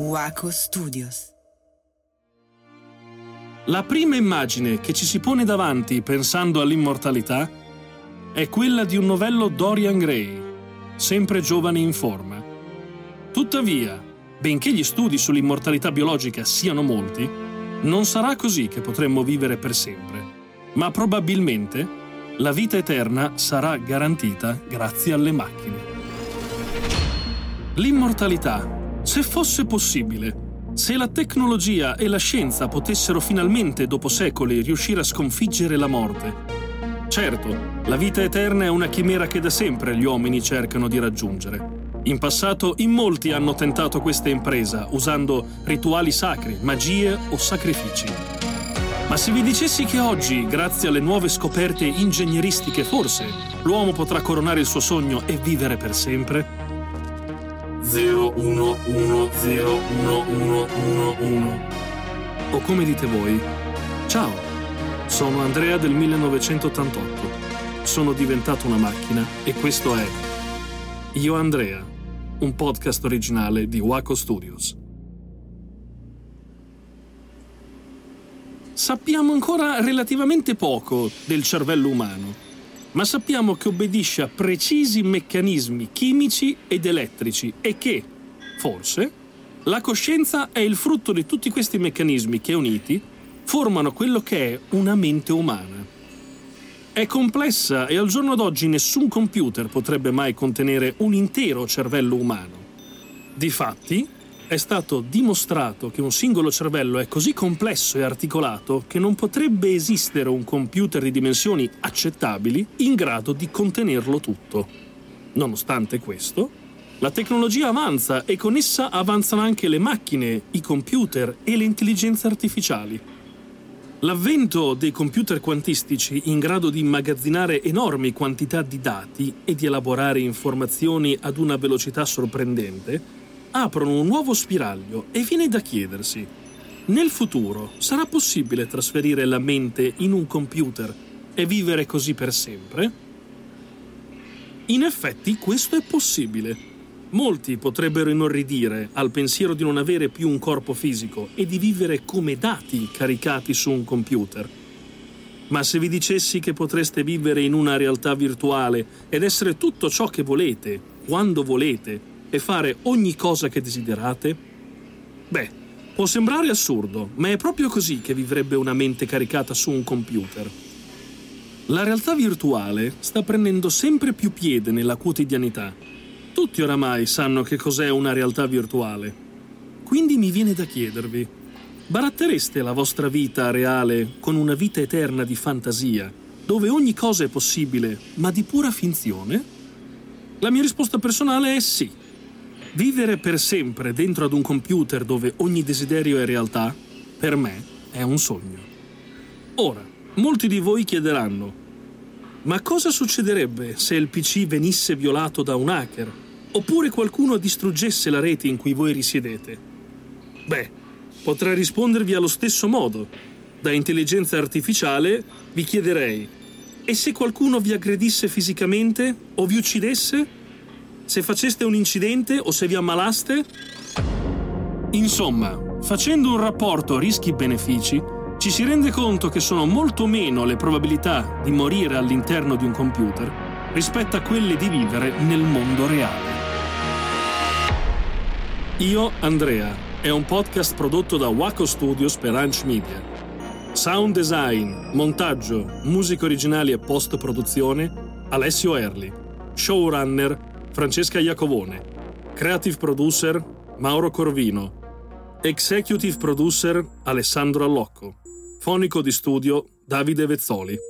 Waco Studios. La prima immagine che ci si pone davanti pensando all'immortalità è quella di un novello Dorian Gray, sempre giovane in forma. Tuttavia, benché gli studi sull'immortalità biologica siano molti, non sarà così che potremmo vivere per sempre, ma probabilmente la vita eterna sarà garantita grazie alle macchine. L'immortalità, se fosse possibile, se la tecnologia e la scienza potessero finalmente, dopo secoli, riuscire a sconfiggere la morte. Certo, la vita eterna è una chimera che da sempre gli uomini cercano di raggiungere. In passato in molti hanno tentato questa impresa usando rituali sacri, magie o sacrifici. Ma se vi dicessi che oggi, grazie alle nuove scoperte ingegneristiche, forse l'uomo potrà coronare il suo sogno e vivere per sempre? 01101111 O come dite voi, ciao, sono Andrea del 1988. Sono diventato una macchina e questo è Io Andrea, un podcast originale di Waco Studios. Sappiamo ancora relativamente poco del cervello umano ma sappiamo che obbedisce a precisi meccanismi chimici ed elettrici e che, forse, la coscienza è il frutto di tutti questi meccanismi che uniti formano quello che è una mente umana. È complessa e al giorno d'oggi nessun computer potrebbe mai contenere un intero cervello umano. Difatti, è stato dimostrato che un singolo cervello è così complesso e articolato che non potrebbe esistere un computer di dimensioni accettabili in grado di contenerlo tutto. Nonostante questo, la tecnologia avanza e con essa avanzano anche le macchine, i computer e le intelligenze artificiali. L'avvento dei computer quantistici in grado di immagazzinare enormi quantità di dati e di elaborare informazioni ad una velocità sorprendente aprono un nuovo spiraglio e viene da chiedersi, nel futuro sarà possibile trasferire la mente in un computer e vivere così per sempre? In effetti questo è possibile. Molti potrebbero inorridire al pensiero di non avere più un corpo fisico e di vivere come dati caricati su un computer. Ma se vi dicessi che potreste vivere in una realtà virtuale ed essere tutto ciò che volete, quando volete, e fare ogni cosa che desiderate? Beh, può sembrare assurdo, ma è proprio così che vivrebbe una mente caricata su un computer. La realtà virtuale sta prendendo sempre più piede nella quotidianità. Tutti oramai sanno che cos'è una realtà virtuale. Quindi mi viene da chiedervi, barattereste la vostra vita reale con una vita eterna di fantasia, dove ogni cosa è possibile, ma di pura finzione? La mia risposta personale è sì. Vivere per sempre dentro ad un computer dove ogni desiderio è realtà, per me è un sogno. Ora, molti di voi chiederanno, ma cosa succederebbe se il PC venisse violato da un hacker? Oppure qualcuno distruggesse la rete in cui voi risiedete? Beh, potrei rispondervi allo stesso modo. Da intelligenza artificiale vi chiederei, e se qualcuno vi aggredisse fisicamente o vi uccidesse? Se faceste un incidente o se vi ammalaste? Insomma, facendo un rapporto rischi-benefici, ci si rende conto che sono molto meno le probabilità di morire all'interno di un computer rispetto a quelle di vivere nel mondo reale. Io, Andrea, è un podcast prodotto da Waco Studios per Anch Media. Sound design, montaggio, musica originali e post-produzione Alessio Erli. Showrunner Francesca Iacovone, Creative Producer Mauro Corvino, Executive Producer Alessandro Allocco, Fonico di studio Davide Vezzoli.